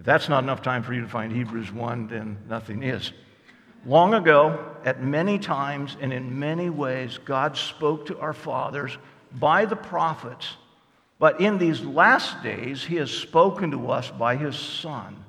If that's not enough time for you to find Hebrews 1, then nothing is. Long ago, at many times and in many ways, God spoke to our fathers by the prophets. But in these last days, He has spoken to us by His Son,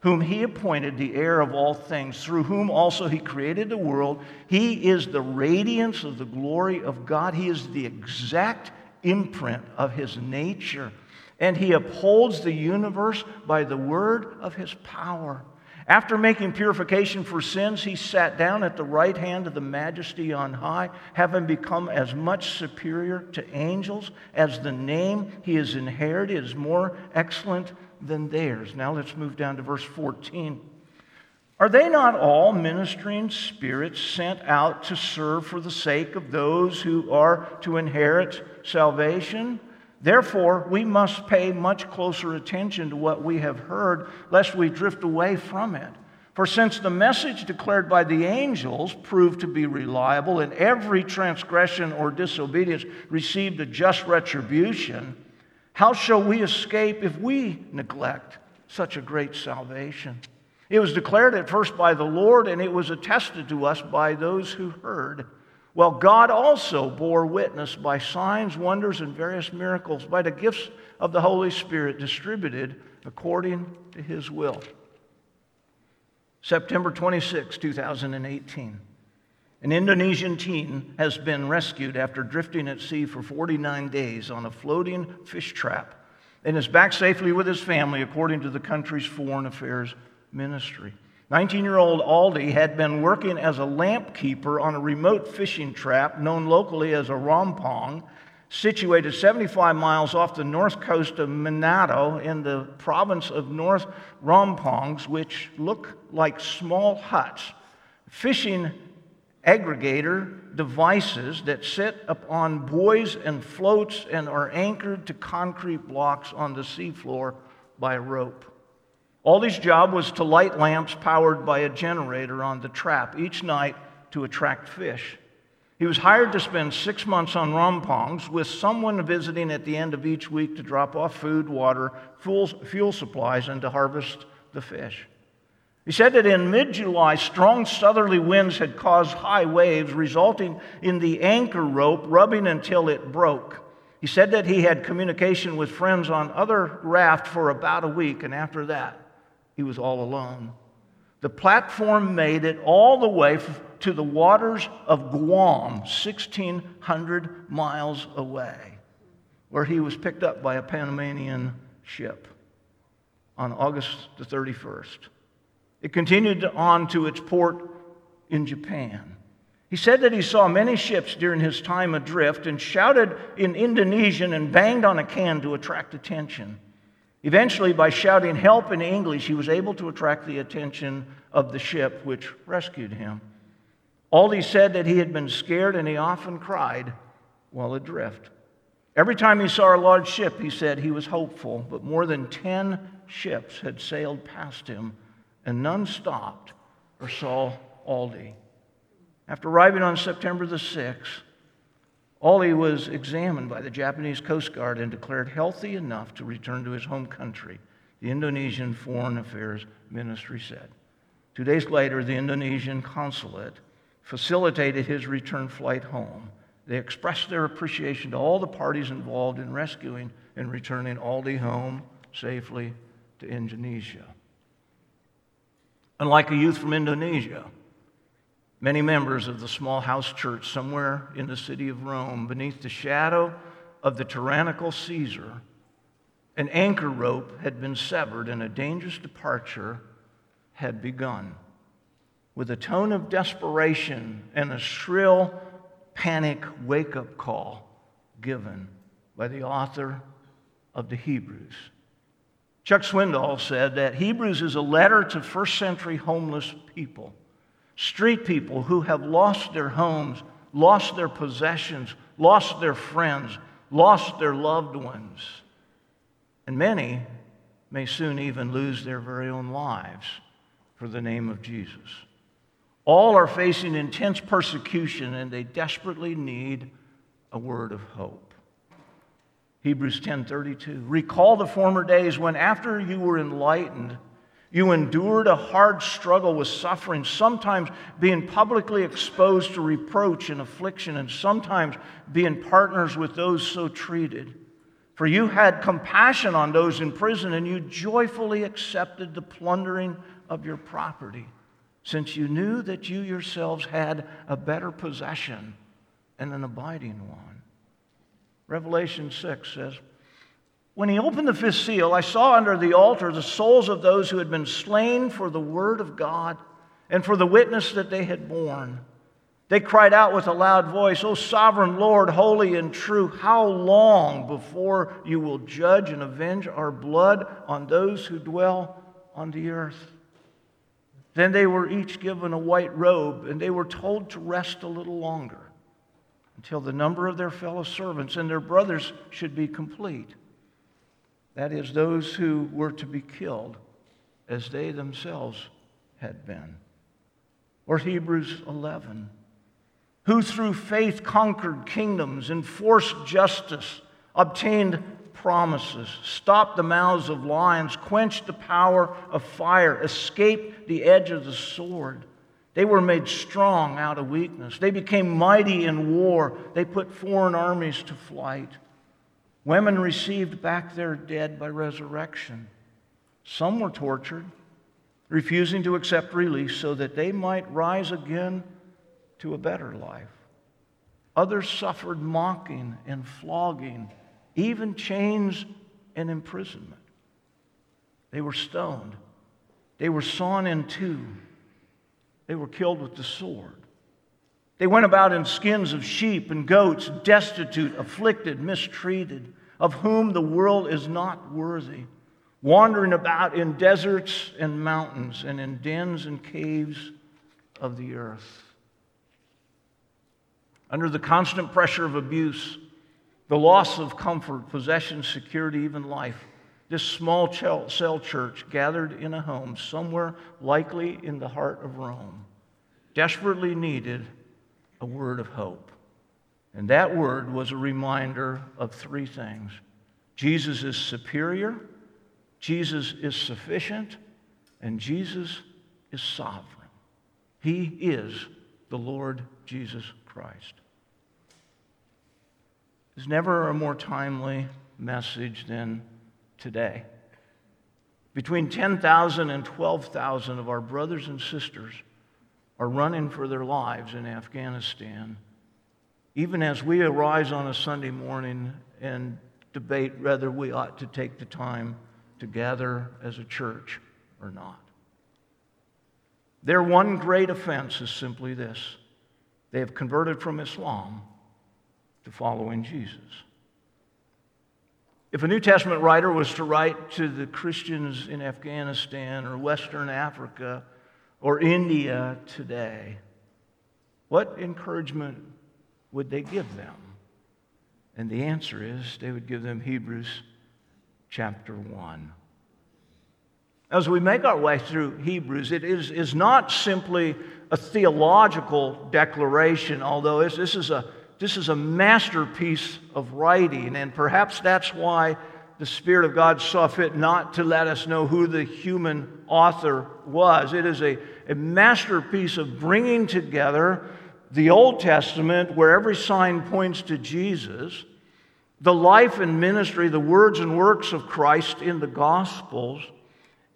whom He appointed the heir of all things, through whom also He created the world. He is the radiance of the glory of God, He is the exact imprint of His nature and he upholds the universe by the word of his power. After making purification for sins, he sat down at the right hand of the majesty on high, having become as much superior to angels as the name he has inherited is more excellent than theirs. Now let's move down to verse 14. Are they not all ministering spirits sent out to serve for the sake of those who are to inherit salvation? Therefore, we must pay much closer attention to what we have heard, lest we drift away from it. For since the message declared by the angels proved to be reliable, and every transgression or disobedience received a just retribution, how shall we escape if we neglect such a great salvation? It was declared at first by the Lord, and it was attested to us by those who heard. Well, God also bore witness by signs, wonders, and various miracles by the gifts of the Holy Spirit distributed according to his will. September 26, 2018. An Indonesian teen has been rescued after drifting at sea for 49 days on a floating fish trap and is back safely with his family, according to the country's foreign affairs ministry. 19 year old Aldi had been working as a lamp keeper on a remote fishing trap known locally as a rompong, situated 75 miles off the north coast of Manado in the province of North Rompongs, which look like small huts. Fishing aggregator devices that sit upon buoys and floats and are anchored to concrete blocks on the seafloor by rope. Aldi's job was to light lamps powered by a generator on the trap each night to attract fish. He was hired to spend six months on rompongs with someone visiting at the end of each week to drop off food, water, fuel supplies, and to harvest the fish. He said that in mid July, strong southerly winds had caused high waves, resulting in the anchor rope rubbing until it broke. He said that he had communication with friends on other raft for about a week, and after that, he was all alone. The platform made it all the way to the waters of Guam, 1,600 miles away, where he was picked up by a Panamanian ship on August the 31st. It continued on to its port in Japan. He said that he saw many ships during his time adrift and shouted in Indonesian and banged on a can to attract attention. Eventually, by shouting help in English, he was able to attract the attention of the ship which rescued him. Aldi said that he had been scared and he often cried while adrift. Every time he saw a large ship, he said he was hopeful, but more than 10 ships had sailed past him, and none stopped or saw Aldi. After arriving on September the 6th, Aldi was examined by the Japanese Coast Guard and declared healthy enough to return to his home country, the Indonesian Foreign Affairs Ministry said. Two days later, the Indonesian consulate facilitated his return flight home. They expressed their appreciation to all the parties involved in rescuing and returning Aldi home safely to Indonesia. Unlike a youth from Indonesia, many members of the small house church somewhere in the city of Rome, beneath the shadow of the tyrannical Caesar, an anchor rope had been severed and a dangerous departure had begun. With a tone of desperation and a shrill panic wake up call given by the author of the Hebrews. Chuck Swindoll said that Hebrews is a letter to first century homeless people Street people who have lost their homes, lost their possessions, lost their friends, lost their loved ones. And many may soon even lose their very own lives for the name of Jesus. All are facing intense persecution and they desperately need a word of hope. Hebrews 10:32 Recall the former days when after you were enlightened You endured a hard struggle with suffering, sometimes being publicly exposed to reproach and affliction, and sometimes being partners with those so treated. For you had compassion on those in prison, and you joyfully accepted the plundering of your property, since you knew that you yourselves had a better possession and an abiding one. Revelation 6 says, when he opened the fifth seal, I saw under the altar the souls of those who had been slain for the word of God and for the witness that they had borne. They cried out with a loud voice, O sovereign Lord, holy and true, how long before you will judge and avenge our blood on those who dwell on the earth? Then they were each given a white robe, and they were told to rest a little longer until the number of their fellow servants and their brothers should be complete that is, those who were to be killed as they themselves had been. Or Hebrews 11, who through faith conquered kingdoms, enforced justice, obtained promises, stopped the mouths of lions, quenched the power of fire, escaped the edge of the sword. They were made strong out of weakness. They became mighty in war. They put foreign armies to flight. Women received back their dead by resurrection. Some were tortured, refusing to accept release so that they might rise again to a better life. Others suffered mocking and flogging, even chains and imprisonment. They were stoned. They were sawn in two. They were killed with the sword. They went about in skins of sheep and goats, destitute, afflicted, mistreated, of whom the world is not worthy, wandering about in deserts and mountains and in dens and caves of the earth. Under the constant pressure of abuse, the loss of comfort, possession, security, even life, this small cell church gathered in a home somewhere likely in the heart of Rome desperately needed a word of hope. And that word was a reminder of three things Jesus is superior, Jesus is sufficient, and Jesus is sovereign. He is the Lord Jesus Christ. There's never a more timely message than today. Between 10,000 and 12,000 of our brothers and sisters are running for their lives in Afghanistan. Even as we arise on a Sunday morning and debate whether we ought to take the time to gather as a church or not. Their one great offense is simply this they have converted from Islam to following Jesus. If a New Testament writer was to write to the Christians in Afghanistan or Western Africa or India today, what encouragement would they give them? And the answer is they would give them Hebrews chapter 1. As we make our way through Hebrews, it is, is not simply a theological declaration, although this is, a, this is a masterpiece of writing, and perhaps that's why the Spirit of God saw fit not to let us know who the human author was. It is a, a masterpiece of bringing together the Old Testament, where every sign points to Jesus, the life and ministry, the words and works of Christ in the Gospels,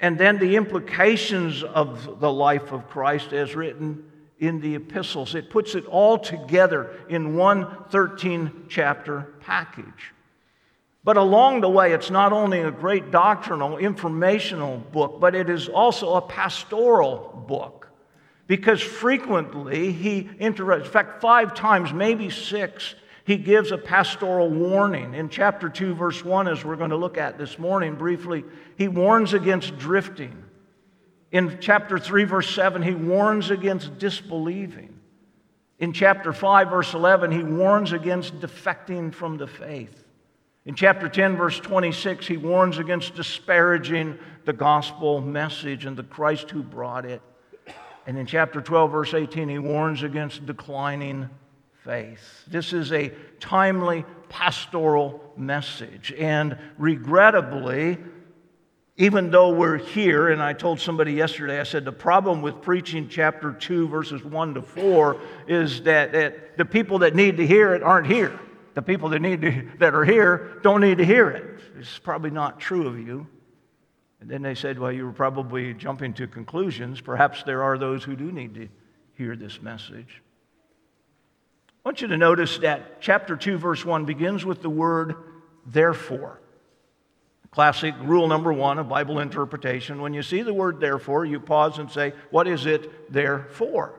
and then the implications of the life of Christ as written in the epistles. It puts it all together in one 13 chapter package. But along the way, it's not only a great doctrinal, informational book, but it is also a pastoral book because frequently he interrupts. In fact, five times, maybe six, he gives a pastoral warning. In chapter 2, verse 1, as we're going to look at this morning briefly, he warns against drifting. In chapter 3, verse 7, he warns against disbelieving. In chapter 5, verse 11, he warns against defecting from the faith. In chapter 10, verse 26, he warns against disparaging the gospel message and the Christ who brought it. And in chapter 12, verse 18, he warns against declining faith. This is a timely pastoral message. And regrettably, even though we're here, and I told somebody yesterday, I said the problem with preaching chapter 2, verses 1 to 4 is that, that the people that need to hear it aren't here. The people that, need to, that are here don't need to hear it. It's probably not true of you. And then they said, Well, you were probably jumping to conclusions. Perhaps there are those who do need to hear this message. I want you to notice that chapter 2, verse 1 begins with the word therefore. Classic rule number one of Bible interpretation. When you see the word therefore, you pause and say, What is it there for?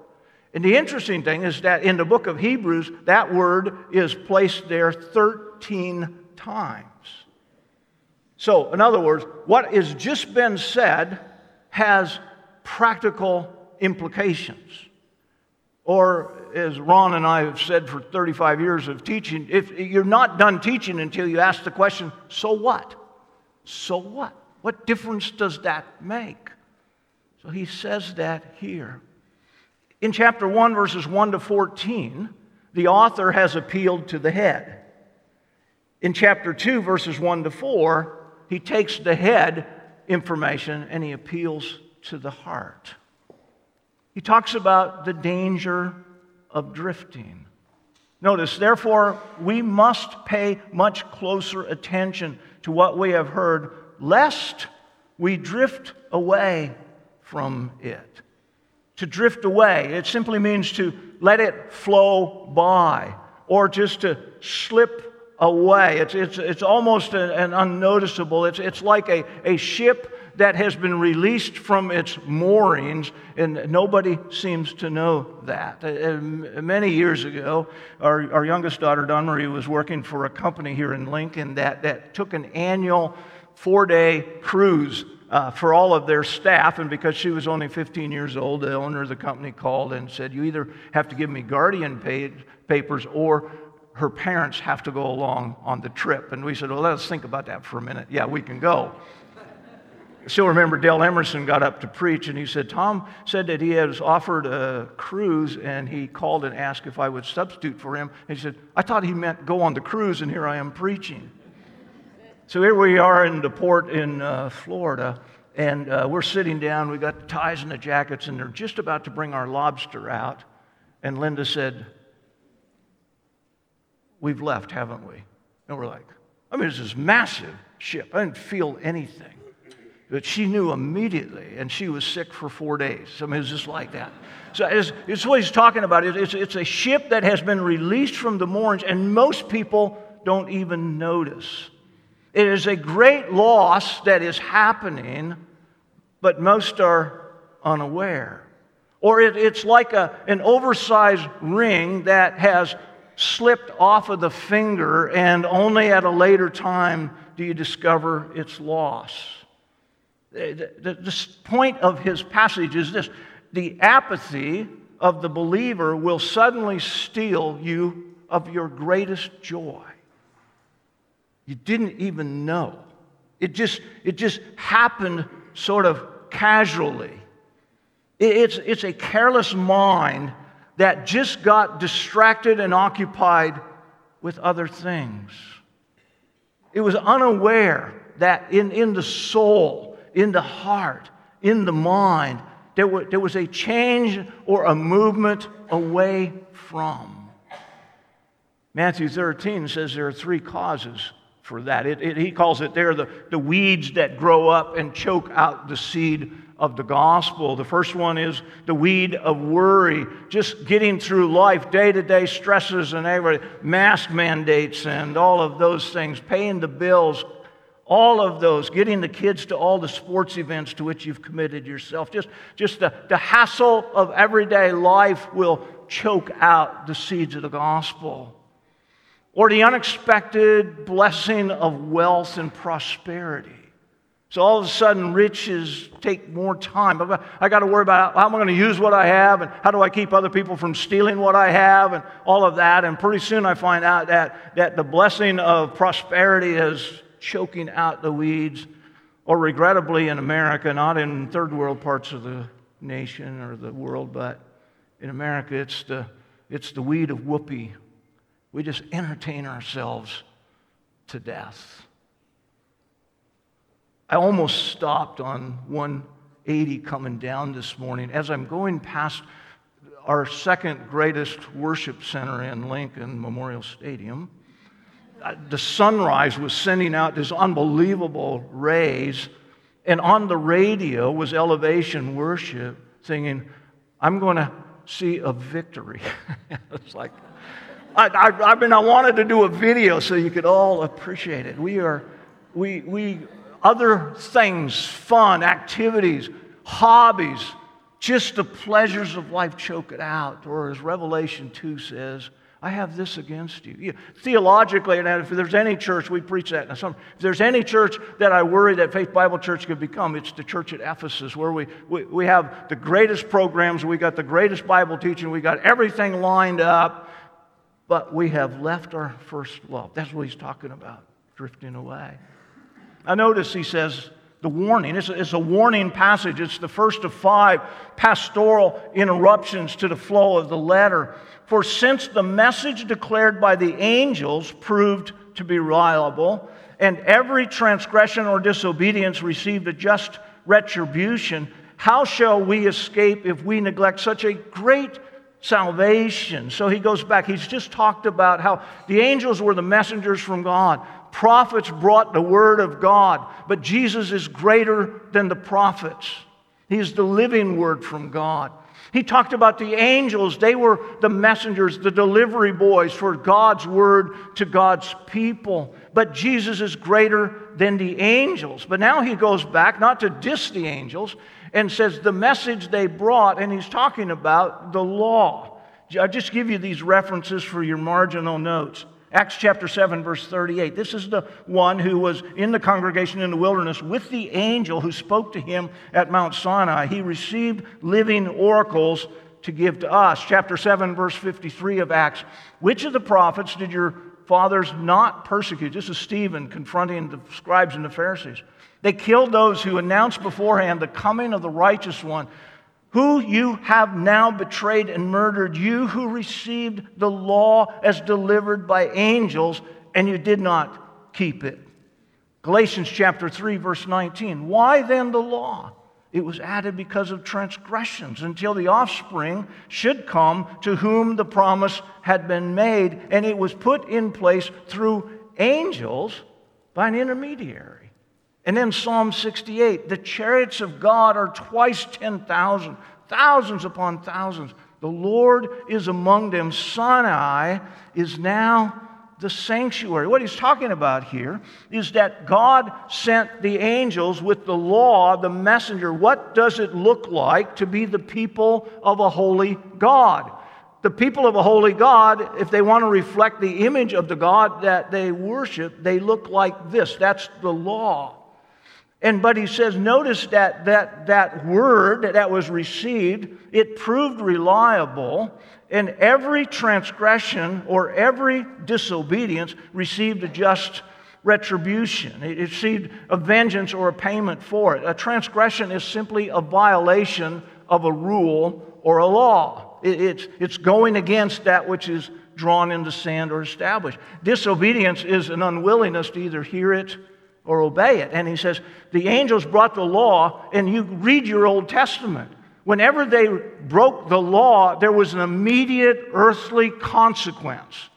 And the interesting thing is that in the book of Hebrews, that word is placed there 13 times. So, in other words, what has just been said has practical implications. Or, as Ron and I have said for 35 years of teaching, if you're not done teaching until you ask the question, so what? So what? What difference does that make? So he says that here. In chapter 1, verses 1 to 14, the author has appealed to the head. In chapter 2, verses 1 to 4, he takes the head information and he appeals to the heart. He talks about the danger of drifting. Notice, therefore, we must pay much closer attention to what we have heard, lest we drift away from it. To drift away, it simply means to let it flow by or just to slip away. It's, it's, it's almost an, unnoticeable, it's, it's like a, a ship that has been released from its moorings, and nobody seems to know that. Uh, many years ago, our, our youngest daughter, Don Marie, was working for a company here in Lincoln that, that took an annual four day cruise uh, for all of their staff. And because she was only 15 years old, the owner of the company called and said, You either have to give me guardian papers or her parents have to go along on the trip. And we said, Well, let's think about that for a minute. Yeah, we can go still remember Dale Emerson got up to preach, and he said, Tom said that he has offered a cruise, and he called and asked if I would substitute for him. And he said, I thought he meant go on the cruise, and here I am preaching. So here we are in the port in uh, Florida, and uh, we're sitting down. We've got the ties and the jackets, and they're just about to bring our lobster out. And Linda said, We've left, haven't we? And we're like, I mean, it's this massive ship. I didn't feel anything. But she knew immediately, and she was sick for four days. I mean, it was just like that. So it's, it's what he's talking about. It's, it's a ship that has been released from the moorings, and most people don't even notice. It is a great loss that is happening, but most are unaware. Or it, it's like a, an oversized ring that has slipped off of the finger, and only at a later time do you discover its loss. The, the, the point of his passage is this the apathy of the believer will suddenly steal you of your greatest joy. You didn't even know. It just, it just happened sort of casually. It's, it's a careless mind that just got distracted and occupied with other things. It was unaware that in, in the soul, in the heart, in the mind, there, were, there was a change or a movement away from. Matthew 13 says there are three causes for that. It, it, he calls it there the, the weeds that grow up and choke out the seed of the gospel. The first one is the weed of worry, just getting through life, day to day stresses and everything, mask mandates and all of those things, paying the bills, all of those, getting the kids to all the sports events to which you've committed yourself. Just, just the, the hassle of everyday life will choke out the seeds of the gospel. Or the unexpected blessing of wealth and prosperity. So all of a sudden, riches take more time. I got to worry about how am I going to use what I have and how do I keep other people from stealing what I have and all of that. And pretty soon I find out that, that the blessing of prosperity is choking out the weeds, or regrettably in America, not in third world parts of the nation or the world, but in America, it's the, it's the weed of whoopee. We just entertain ourselves to death. I almost stopped on 180 coming down this morning. As I'm going past our second greatest worship center in Lincoln, Memorial Stadium, uh, the sunrise was sending out this unbelievable rays, and on the radio was elevation worship singing, I'm going to see a victory. it's like, I, I, I mean, I wanted to do a video so you could all appreciate it. We are, we, we, other things, fun, activities, hobbies, just the pleasures of life choke it out. Or as Revelation 2 says, I have this against you. you theologically, and if there's any church, we preach that. Some, if there's any church that I worry that Faith Bible Church could become, it's the church at Ephesus, where we, we, we have the greatest programs, we got the greatest Bible teaching, we got everything lined up, but we have left our first love. That's what he's talking about, drifting away. I notice he says, the warning. It's a, it's a, warning passage. It's the first of five pastoral interruptions to the flow of the letter. For since the message declared by the angels proved to be reliable, and every transgression or disobedience received a just retribution, how shall we escape if we neglect such a great salvation? So he goes back. He's just talked about how the angels were the messengers from God. Prophets brought the word of God, but Jesus is greater than the prophets. He's the living word from God. He talked about the angels. They were the messengers, the delivery boys for God's word to God's people. But Jesus is greater than the angels. But now he goes back, not to diss the angels, and says the message they brought, and he's talking about the law. I'll just give you these references for your marginal notes. Acts chapter 7, verse 38. This is the one who was in the congregation in the wilderness with the angel who spoke to him at Mount Sinai. He received living oracles to give to us. Chapter 7, verse 53 of Acts. Which of the prophets did your fathers not persecute? This is Stephen confronting the scribes and the Pharisees. They killed those who announced beforehand the coming of the righteous one who you have now betrayed and murdered, you who received the law as delivered by angels, and you did not keep it. Galatians chapter 3, verse 19. Why then the law? It was added because of transgressions until the offspring should come to whom the promise had been made, and it was put in place through angels by an intermediary. And then Psalm 68 the chariots of God are twice 10,000, thousands upon thousands. The Lord is among them. Sinai is now the sanctuary. What he's talking about here is that God sent the angels with the law, the messenger. What does it look like to be the people of a holy God? The people of a holy God, if they want to reflect the image of the God that they worship, they look like this. That's the law. And but he says, notice that that, that word that was received, it proved reliable, and every transgression or every disobedience received a just retribution. It received a vengeance or a payment for it. A transgression is simply a violation of a rule or a law. It, it's, it's going against that which is drawn in the sand or established. Disobedience is an unwillingness to either hear it or obey it. And he says, the angels brought the law, and you read your Old Testament. Whenever they broke the law, there was an immediate earthly consequence.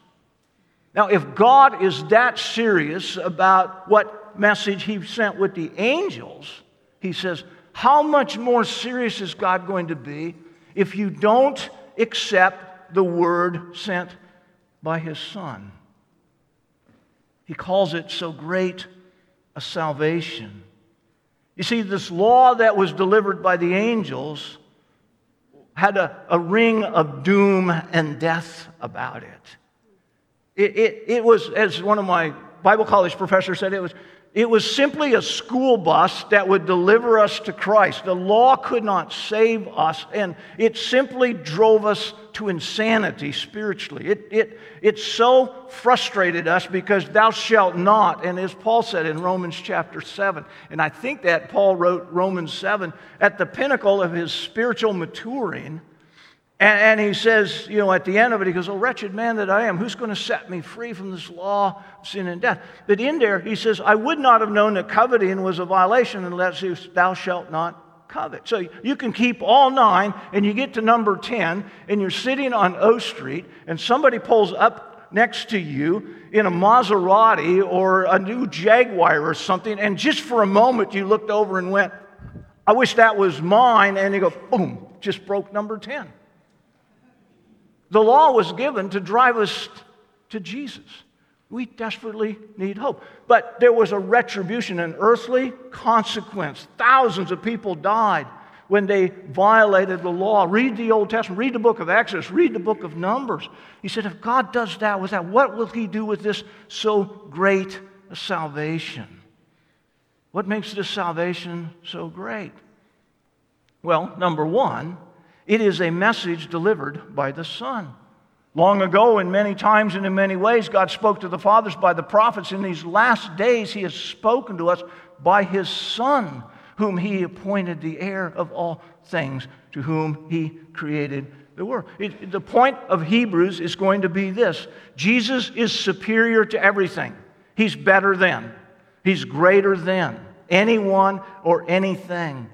Now, if God is that serious about what message he sent with the angels, he says, how much more serious is God going to be if you don't accept the word sent by his son? He calls it so great a salvation. You see, this law that was delivered by the angels had a, a ring of doom and death about it. It, it. it was, as one of my Bible college professors said, it was, it was simply a school bus that would deliver us to Christ. The law could not save us, and it simply drove us to insanity spiritually. It, it, it so frustrated us because thou shalt not, and as Paul said in Romans chapter 7, and I think that Paul wrote Romans 7 at the pinnacle of his spiritual maturing. And, and, he says, you know, at the end of it, he goes, Oh, wretched man that I am, who's going to set me free from this law of sin and death? But in there, he says, I would not have known that coveting was a violation unless thou shalt not covet. So you can keep all nine, and you get to number 10, and you're sitting on O Street, and somebody pulls up next to you in a Maserati or a new Jaguar or something, and just for a moment you looked over and went, I wish that was mine, and you go, boom, just broke number 10. The law was given to drive us to Jesus. We desperately need hope. But there was a retribution, an earthly consequence. Thousands of people died when they violated the law. Read the Old Testament, read the book of Exodus, read the book of Numbers. He said, if God does that with that, what will He do with this so great a salvation? What makes this salvation so great? Well, number one, it is a message delivered by the Son. Long ago, and many times and in many ways, God spoke to the fathers by the prophets. In these last days, He has spoken to us by His Son, whom He appointed the heir of all things, to whom He created the world. It, the point of Hebrews is going to be this Jesus is superior to everything, He's better than, He's greater than anyone or anything.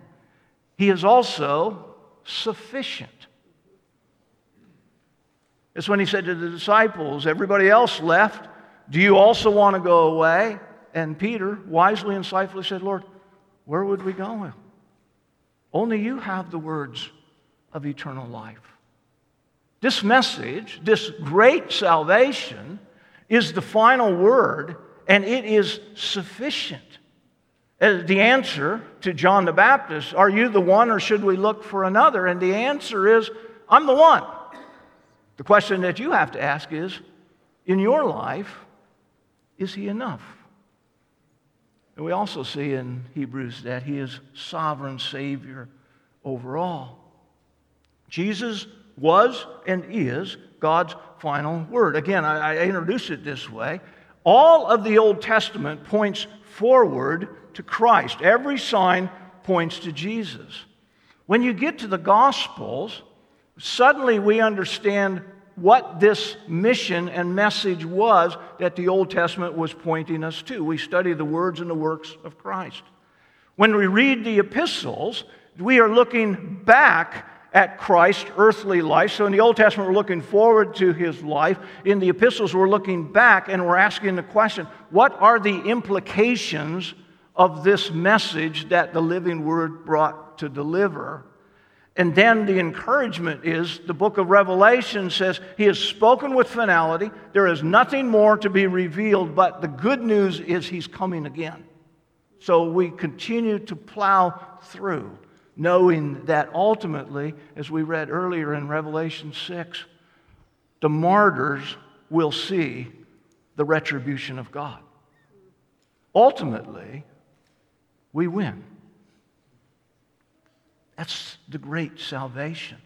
He is also sufficient. It's when he said to the disciples, Everybody else left. Do you also want to go away? And Peter wisely and insightfully said, Lord, where would we go? Only you have the words of eternal life. This message, this great salvation, is the final word, and it is sufficient. Uh, the answer to John the Baptist, are you the one or should we look for another? And the answer is, I'm the one. The question that you have to ask is, in your life, is he enough? And we also see in Hebrews that he is sovereign Savior over all. Jesus was and is God's final word. Again, I, I introduce it this way. All of the Old Testament points forward to Christ. Every sign points to Jesus. When you get to the Gospels, suddenly we understand what this mission and message was that the Old Testament was pointing us to. We study the words and the works of Christ. When we read the epistles, we are looking back at Christ's earthly life. So in the Old Testament, we're looking forward to his life. In the epistles, we're looking back and we're asking the question what are the implications of this message that the living word brought to deliver. And then the encouragement is the book of Revelation says he has spoken with finality. There is nothing more to be revealed, but the good news is he's coming again. So we continue to plow through, knowing that ultimately, as we read earlier in Revelation 6, the martyrs will see the retribution of God. Ultimately, we win. That's the great salvation.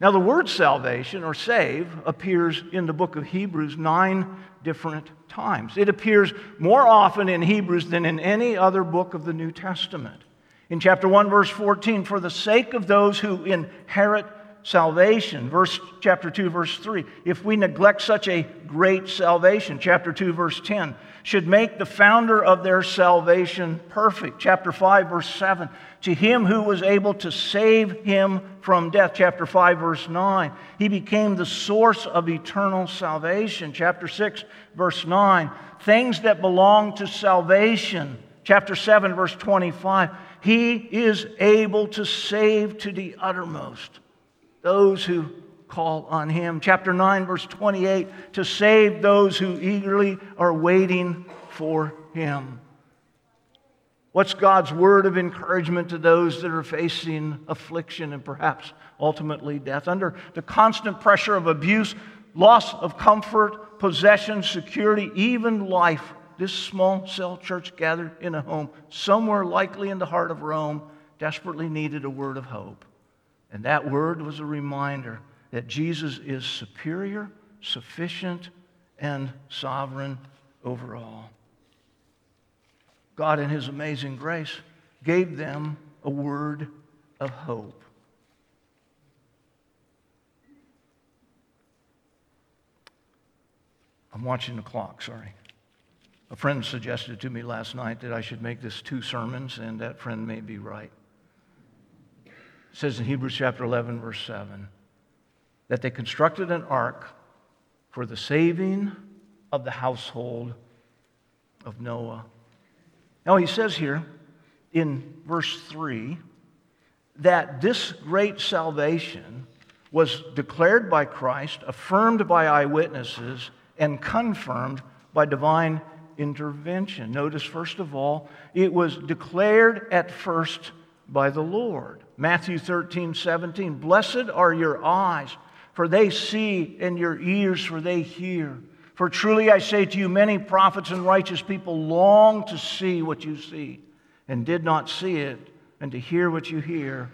Now, the word salvation or save appears in the book of Hebrews nine different times. It appears more often in Hebrews than in any other book of the New Testament. In chapter 1, verse 14, for the sake of those who inherit salvation. Verse chapter 2 verse 3. If we neglect such a great salvation, chapter 2 verse 10, should make the founder of their salvation perfect. Chapter 5 verse 7. To him who was able to save him from death, chapter 5 verse 9. He became the source of eternal salvation. Chapter 6 verse 9. Things that belong to salvation. Chapter 7 verse 25. He is able to save to the uttermost those who call on him. Chapter 9, verse 28 to save those who eagerly are waiting for him. What's God's word of encouragement to those that are facing affliction and perhaps ultimately death? Under the constant pressure of abuse, loss of comfort, possession, security, even life, this small cell church gathered in a home, somewhere likely in the heart of Rome, desperately needed a word of hope. And that word was a reminder that Jesus is superior, sufficient, and sovereign over all. God, in His amazing grace, gave them a word of hope. I'm watching the clock, sorry. A friend suggested to me last night that I should make this two sermons, and that friend may be right. It says in Hebrews chapter 11, verse 7, that they constructed an ark for the saving of the household of Noah. Now, he says here in verse 3 that this great salvation was declared by Christ, affirmed by eyewitnesses, and confirmed by divine intervention. Notice, first of all, it was declared at first by the Lord. Matthew 13, 17. Blessed are your eyes, for they see, and your ears, for they hear. For truly I say to you, many prophets and righteous people long to see what you see, and did not see it, and to hear what you hear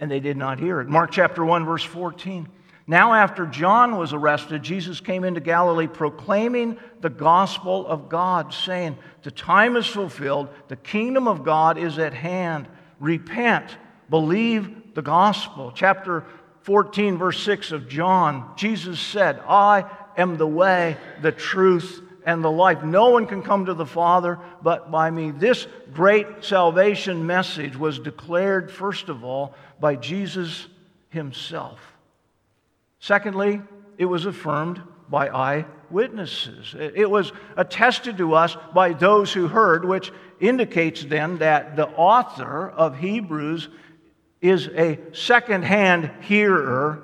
and they did not hear it. Mark chapter 1, verse 14. Now, after John was arrested, Jesus came into Galilee proclaiming the gospel of God, saying, The time is fulfilled, the kingdom of God is at hand. Repent, believe the gospel. Chapter 14, verse 6 of John, Jesus said, I am the way, the truth, and the life. No one can come to the Father but by me. This great salvation message was declared, first of all, by Jesus himself. Secondly, it was affirmed by eyewitnesses. It was attested to us by those who heard, which indicates then that the author of Hebrews is a second-hand hearer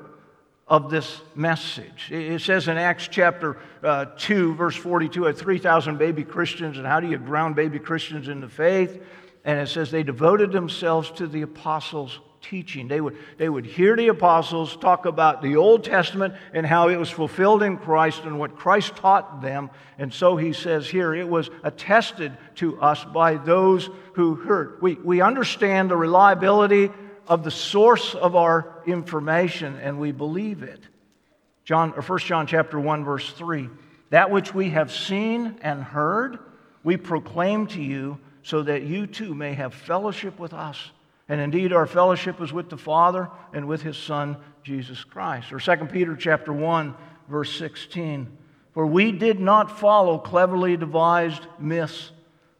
of this message. It says in Acts chapter uh, 2, verse 42, at 3,000 baby Christians, and how do you ground baby Christians in the faith? And it says they devoted themselves to the apostles' teaching. They would, they would hear the apostles talk about the Old Testament and how it was fulfilled in Christ and what Christ taught them. And so he says here, it was attested to us by those who heard. We, we understand the reliability of the source of our information and we believe it. John or 1 John chapter 1 verse 3. That which we have seen and heard, we proclaim to you so that you too may have fellowship with us. And indeed our fellowship is with the Father and with his son Jesus Christ. Or 2 Peter chapter 1 verse 16. For we did not follow cleverly devised myths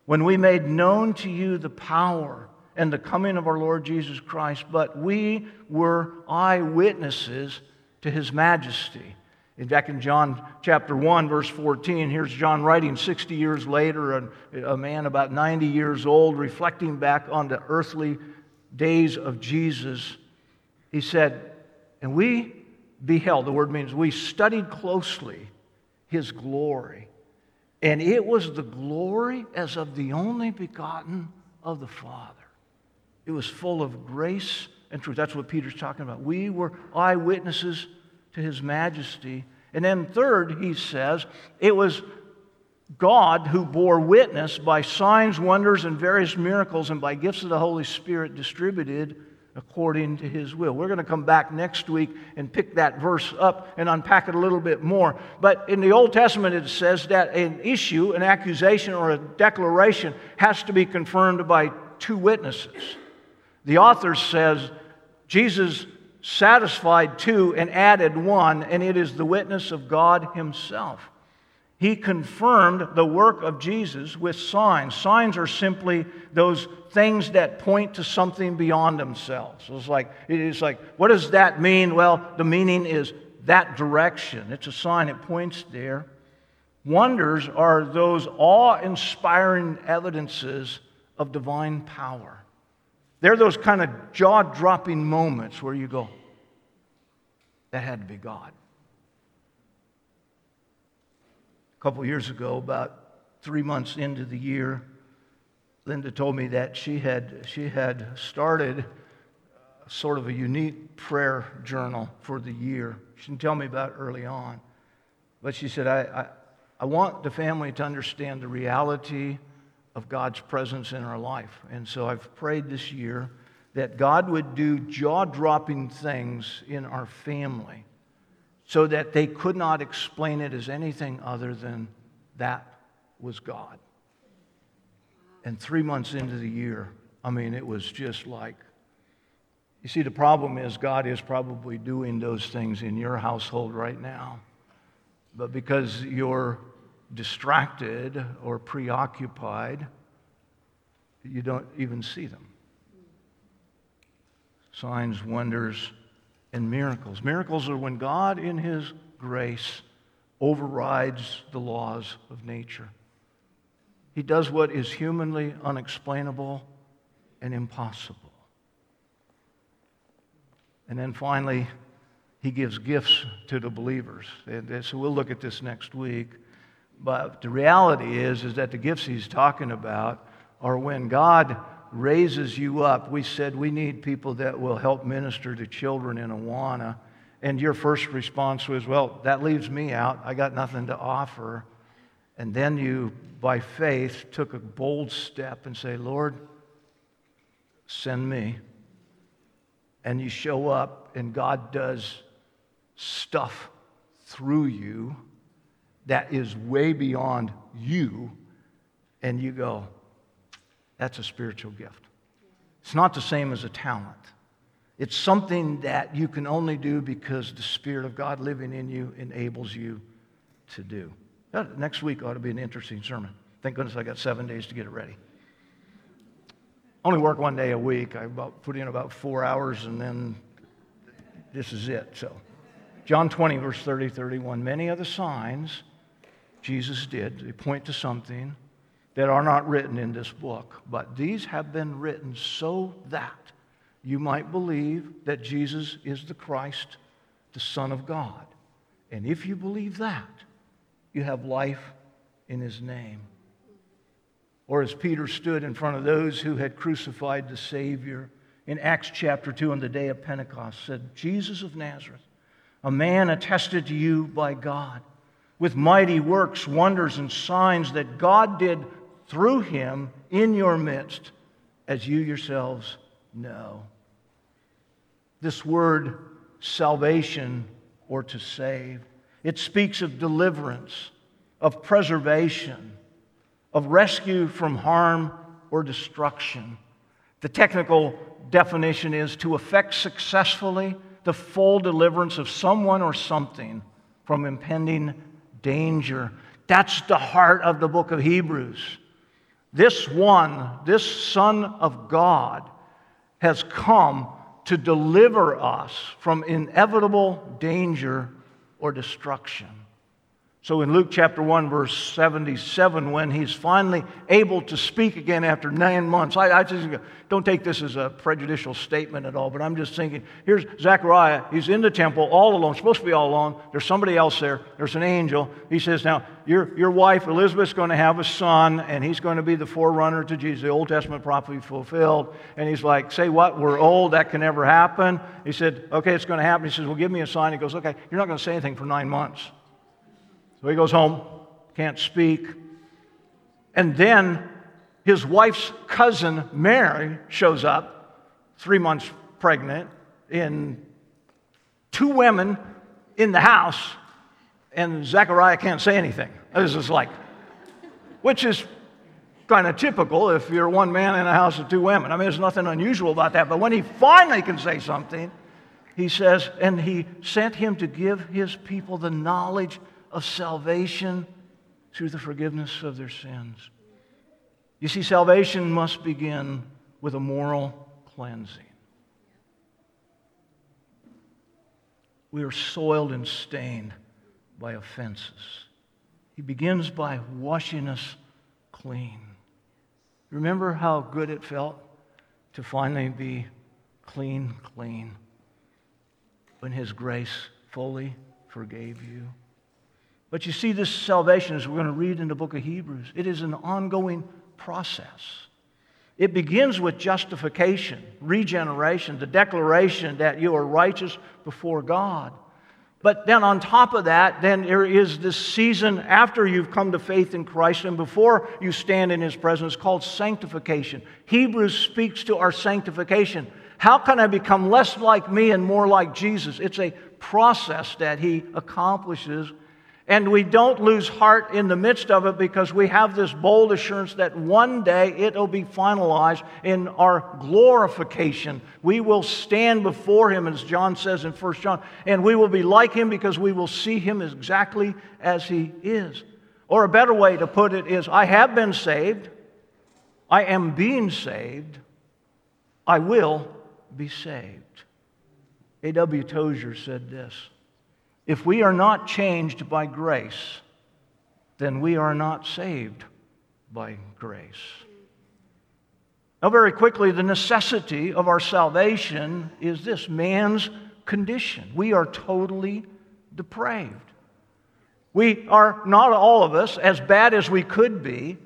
when we made known to you the power and the coming of our Lord Jesus Christ, but we were eyewitnesses to his majesty. In fact, in John chapter 1, verse 14, here's John writing 60 years later, a man about 90 years old, reflecting back on the earthly days of Jesus. He said, And we beheld, the word means we studied closely his glory. And it was the glory as of the only begotten of the Father. It was full of grace and truth. That's what Peter's talking about. We were eyewitnesses to his majesty. And then, third, he says, it was God who bore witness by signs, wonders, and various miracles, and by gifts of the Holy Spirit distributed according to his will. We're going to come back next week and pick that verse up and unpack it a little bit more. But in the Old Testament, it says that an issue, an accusation, or a declaration has to be confirmed by two witnesses. The author says Jesus satisfied two and added one, and it is the witness of God Himself. He confirmed the work of Jesus with signs. Signs are simply those things that point to something beyond themselves. It's like, it is like, what does that mean? Well, the meaning is that direction. It's a sign, it points there. Wonders are those awe inspiring evidences of divine power. They're those kind of jaw dropping moments where you go, that had to be God. A couple years ago, about three months into the year, Linda told me that she had, she had started uh, sort of a unique prayer journal for the year. She didn't tell me about it early on. But she said, I, I, I want the family to understand the reality of God's presence in our life. And so I've prayed this year that God would do jaw dropping things in our family so that they could not explain it as anything other than that was God. And three months into the year, I mean, it was just like, you see, the problem is God is probably doing those things in your household right now. but because you're distracted or preoccupied, you don't even see them. Signs, wonders, and miracles. Miracles are when God, in His grace, overrides the laws of nature. He does what is humanly unexplainable and impossible. And then finally, he gives gifts to the believers. And so we'll look at this next week. But the reality is, is that the gifts he's talking about are when God raises you up. We said we need people that will help minister to children in Awana. And your first response was, well, that leaves me out. I got nothing to offer. And then you, by faith, took a bold step and say, Lord, send me. And you show up, and God does stuff through you that is way beyond you. And you go, that's a spiritual gift. It's not the same as a talent. It's something that you can only do because the Spirit of God living in you enables you to do. That, next week ought to be an interesting sermon. Thank goodness I got seven days to get it ready. Only work one day a week. I put in about four hours and then this is it. So, John 20, verse 30, 31. Many of the signs Jesus did, they point to something that are not written in this book, but these have been written so that you might believe that Jesus is the Christ, the Son of God. And if you believe that, you have life in his name. Or as Peter stood in front of those who had crucified the Savior in Acts chapter 2 on the day of Pentecost, said, Jesus of Nazareth, a man attested to you by God with mighty works, wonders, and signs that God did through him in your midst, as you yourselves know. This word, salvation or to save, it speaks of deliverance, of preservation, of rescue from harm or destruction. The technical definition is to effect successfully the full deliverance of someone or something from impending danger. That's the heart of the book of Hebrews. This one, this Son of God, has come to deliver us from inevitable danger or destruction. So in Luke chapter 1, verse 77, when he's finally able to speak again after nine months, I, I, just don't take this as a prejudicial statement at all, but I'm just thinking here's Zechariah. He's in the temple all alone, supposed to be all alone. There's somebody else there, there's an angel. He says, Now, your, your wife, Elizabeth's going to have a son, and he's going to be the forerunner to Jesus, the Old Testament prophecy fulfilled. And he's like, Say what? We're old. That can never happen. He said, Okay, it's going to happen. He says, Well, give me a sign. He goes, Okay, you're not going to say anything for nine months. So he goes home, can't speak. And then his wife's cousin, Mary, shows up, three months pregnant, in two women in the house, and Zechariah can't say anything. This is like, which is kind of typical if you're one man in a house of two women. I mean, there's nothing unusual about that. But when he finally can say something, he says, and he sent him to give his people the knowledge of salvation through the forgiveness of their sins. You see, salvation must begin with a moral cleansing. We are soiled and stained by offenses. He begins by washing us clean. Remember how good it felt to finally be clean, clean, when His grace fully forgave you? But you see, this salvation, as we're going to read in the book of Hebrews, it is an ongoing process. It begins with justification, regeneration, the declaration that you are righteous before God. But then on top of that, then there is this season after you've come to faith in Christ and before you stand in His presence called sanctification. Hebrews speaks to our sanctification. How can I become less like me and more like Jesus? It's a process that He accomplishes And we don't lose heart in the midst of it because we have this bold assurance that one day it'll be finalized in our glorification. We will stand before Him, as John says in 1 John, and we will be like Him because we will see Him exactly as He is. Or a better way to put it is I have been saved, I am being saved, I will be saved. A.W. Tozer said this. If we are not changed by grace, then we are not saved by grace. Now, very quickly, the necessity of our salvation is this man's condition. We are totally depraved. We are not all of us as bad as we could be,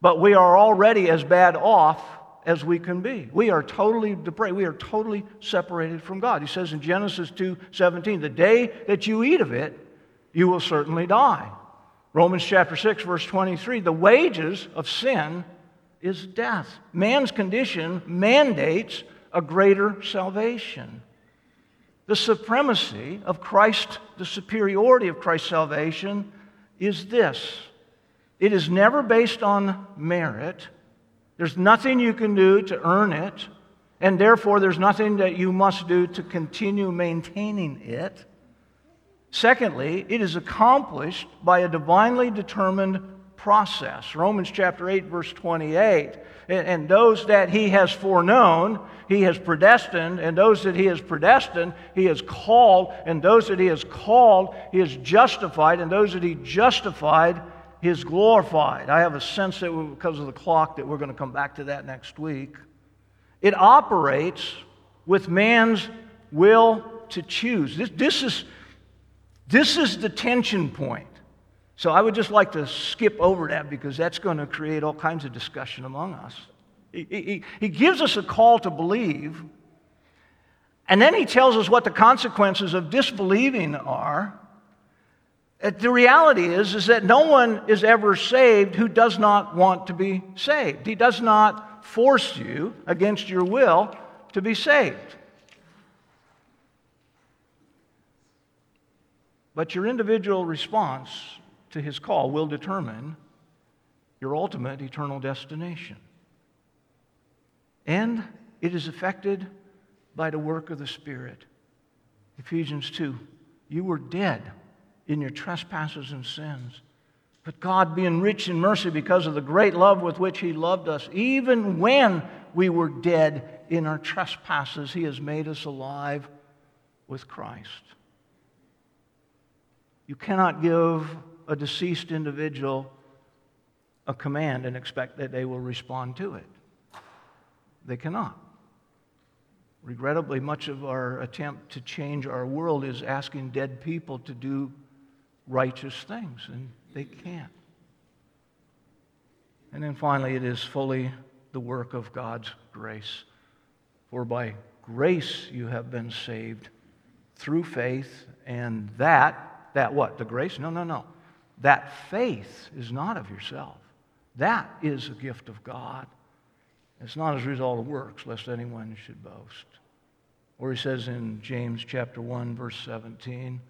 but we are already as bad off as we can be. We are totally depraved. We are totally separated from God. He says in Genesis 2:17, "The day that you eat of it, you will certainly die." Romans chapter 6 verse 23, "The wages of sin is death." Man's condition mandates a greater salvation. The supremacy of Christ, the superiority of Christ's salvation is this. It is never based on merit there's nothing you can do to earn it, and therefore there's nothing that you must do to continue maintaining it. Secondly, it is accomplished by a divinely determined process. Romans chapter 8, verse 28. And those that he has foreknown, he has predestined, and those that he has predestined, he has called, and those that he has called, he has justified, and those that he justified, is glorified. I have a sense that because of the clock that we're going to come back to that next week. It operates with man's will to choose. This, this, is, this is the tension point. So I would just like to skip over that because that's going to create all kinds of discussion among us. He, he, he gives us a call to believe, and then he tells us what the consequences of disbelieving are. Uh, the reality is, is that no one is ever saved who does not want to be saved. He does not force you against your will to be saved. But your individual response to his call will determine your ultimate eternal destination. And it is affected by the work of the Spirit. Ephesians 2 You were dead in your trespasses and sins. But God, being rich in mercy because of the great love with which He loved us, even when we were dead in our trespasses, He has made us alive with Christ. You cannot give a deceased individual a command and expect that they will respond to it. They cannot. Regrettably, much of our attempt to change our world is asking dead people to do righteous things, and they can't. And then finally, it is fully the work of God's grace. For by grace you have been saved through faith, and that, that what? The grace? No, no, no. That faith is not of yourself. That is a gift of God. It's not as a result of works, lest anyone should boast. Or he says in James chapter 1, verse 17,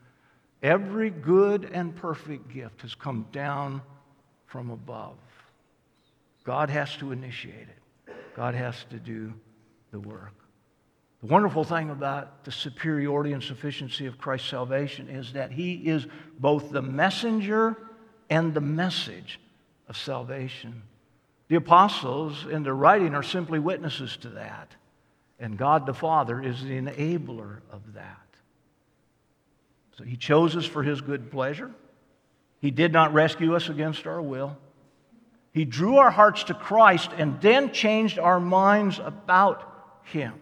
Every good and perfect gift has come down from above. God has to initiate it, God has to do the work. The wonderful thing about the superiority and sufficiency of Christ's salvation is that he is both the messenger and the message of salvation. The apostles in their writing are simply witnesses to that, and God the Father is the enabler of that. So he chose us for his good pleasure. He did not rescue us against our will. He drew our hearts to Christ and then changed our minds about him.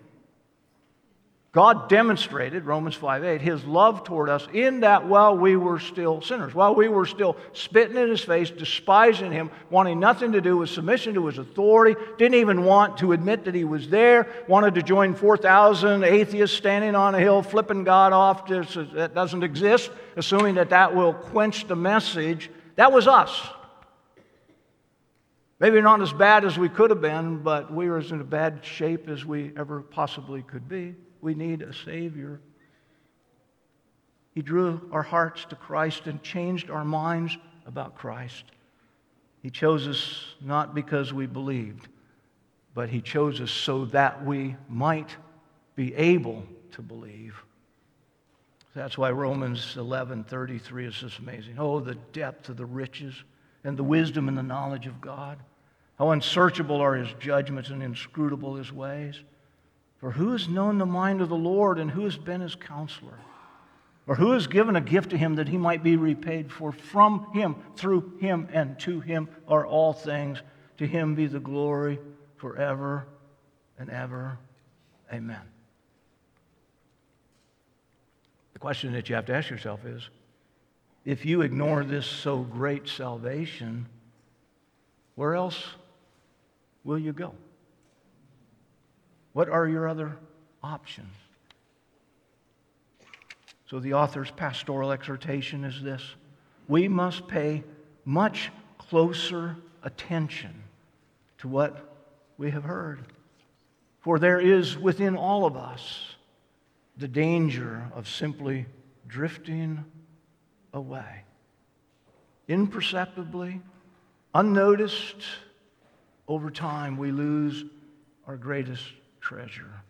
God demonstrated, Romans 5 8, his love toward us in that while we were still sinners, while we were still spitting in his face, despising him, wanting nothing to do with submission to his authority, didn't even want to admit that he was there, wanted to join 4,000 atheists standing on a hill, flipping God off, just, that doesn't exist, assuming that that will quench the message. That was us. Maybe not as bad as we could have been, but we were as in a bad shape as we ever possibly could be. We need a Savior. He drew our hearts to Christ and changed our minds about Christ. He chose us not because we believed, but He chose us so that we might be able to believe. That's why Romans 11:33 is just amazing. Oh, the depth of the riches and the wisdom and the knowledge of God. How unsearchable are his judgments and inscrutable his ways. For who has known the mind of the Lord and who has been his counselor? Or who has given a gift to him that he might be repaid? For from him, through him, and to him are all things. To him be the glory forever and ever. Amen. The question that you have to ask yourself is if you ignore this so great salvation, where else will you go? What are your other options? So, the author's pastoral exhortation is this we must pay much closer attention to what we have heard. For there is within all of us the danger of simply drifting away. Imperceptibly, unnoticed, over time, we lose our greatest treasure.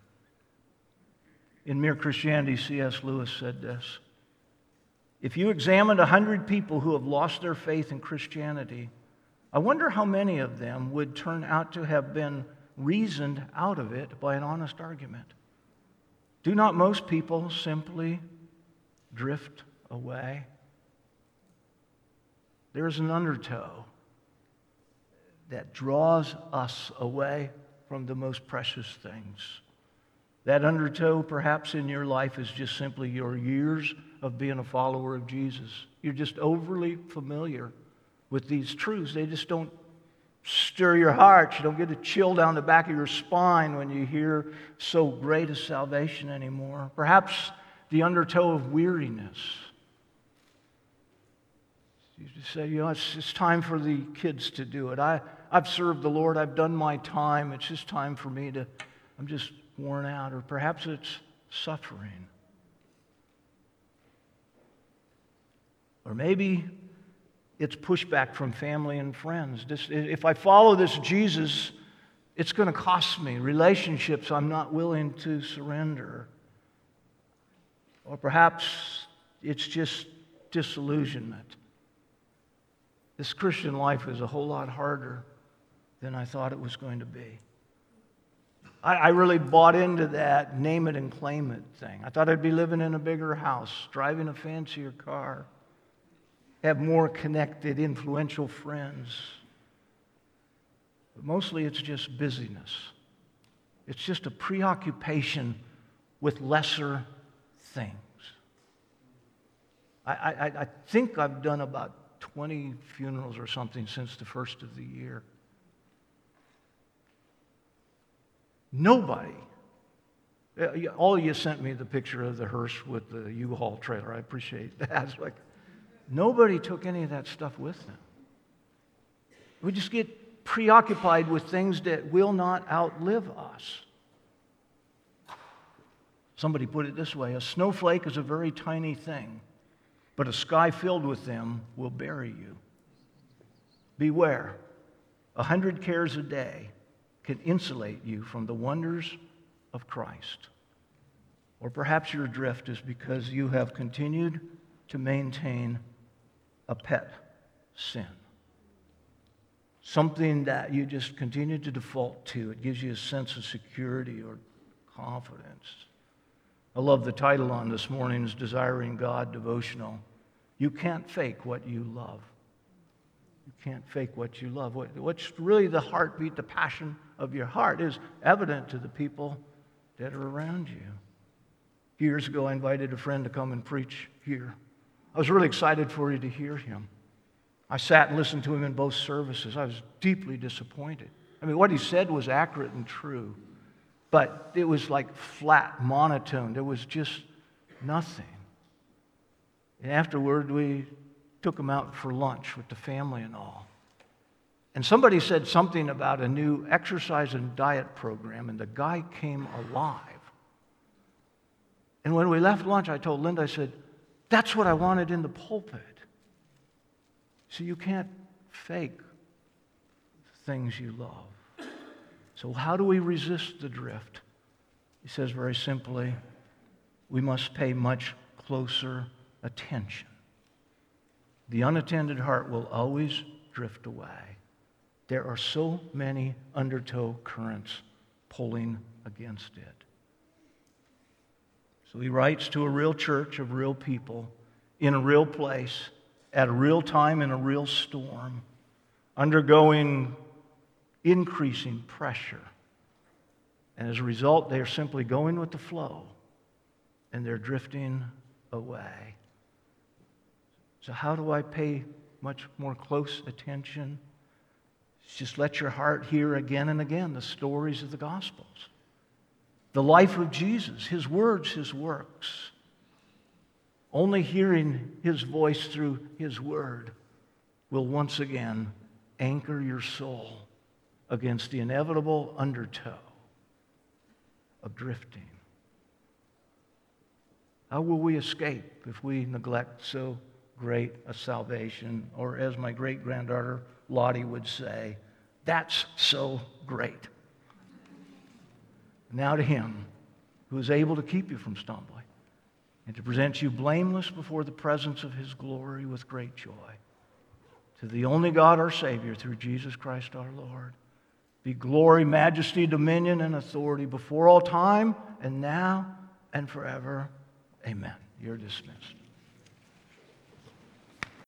In Mere Christianity, C.S. Lewis said this If you examined 100 people who have lost their faith in Christianity, I wonder how many of them would turn out to have been reasoned out of it by an honest argument. Do not most people simply drift away? There's an undertow that draws us away from the most precious things. That undertow, perhaps in your life, is just simply your years of being a follower of Jesus. You're just overly familiar with these truths. They just don't stir your heart. You don't get a chill down the back of your spine when you hear so great a salvation anymore. Perhaps the undertow of weariness you just say, you know, it's, it's time for the kids to do it. I, I've served the Lord. I've done my time. It's just time for me to, I'm just worn out. Or perhaps it's suffering. Or maybe it's pushback from family and friends. If I follow this Jesus, it's going to cost me relationships I'm not willing to surrender. Or perhaps it's just disillusionment. This Christian life is a whole lot harder than I thought it was going to be. I, I, really bought into that name it and claim it thing. I thought I'd be living in a bigger house, driving a fancier car, have more connected, influential friends. But mostly it's just busyness. It's just a preoccupation with lesser things. I, I, I think I've done about 20 funerals or something since the first of the year. Nobody. All you sent me the picture of the hearse with the U-Haul trailer. I appreciate that. It's like nobody took any of that stuff with them. We just get preoccupied with things that will not outlive us. Somebody put it this way a snowflake is a very tiny thing but a sky filled with them will bury you. Beware, a hundred cares a day can insulate you from the wonders of Christ. Or perhaps your drift is because you have continued to maintain a pet sin. Something that you just continue to default to. It gives you a sense of security or confidence. I love the title on this morning's Desiring God devotional. You can't fake what you love. You can't fake what you love. what's really the heartbeat, the passion of your heart is evident to the people that are around you. Years ago, I invited a friend to come and preach here. I was really excited for you to hear him. I sat and listened to him in both services. I was deeply disappointed. I mean, what he said was accurate and true but it was like flat, monotone. There was just nothing. And afterward, we took him out for lunch with the family and all. And somebody said something about a new exercise and diet program, and the guy came alive. And when we left lunch, I told Linda, I said, That's what I wanted in the pulpit. So you can't fake things you love. So, how do we resist the drift? He says very simply, we must pay much closer attention. The unattended heart will always drift away. There are so many undertow currents pulling against it. So he writes to a real church of real people in a real place at a real time in a real storm, undergoing increasing pressure. And as a result, they are simply going with the flow and they're drifting away. So, how do I pay much more close attention? Just let your heart hear again and again the stories of the Gospels, the life of Jesus, his words, his works. Only hearing his voice through his word will once again anchor your soul against the inevitable undertow of drifting. How will we escape if we neglect so great a salvation? Or, as my great granddaughter Lottie would say, that's so great. Now to Him who is able to keep you from stumbling and to present you blameless before the presence of His glory with great joy. To the only God, our Savior, through Jesus Christ our Lord be glory, majesty, dominion, and authority before all time and now and forever. Amen. You're dismissed.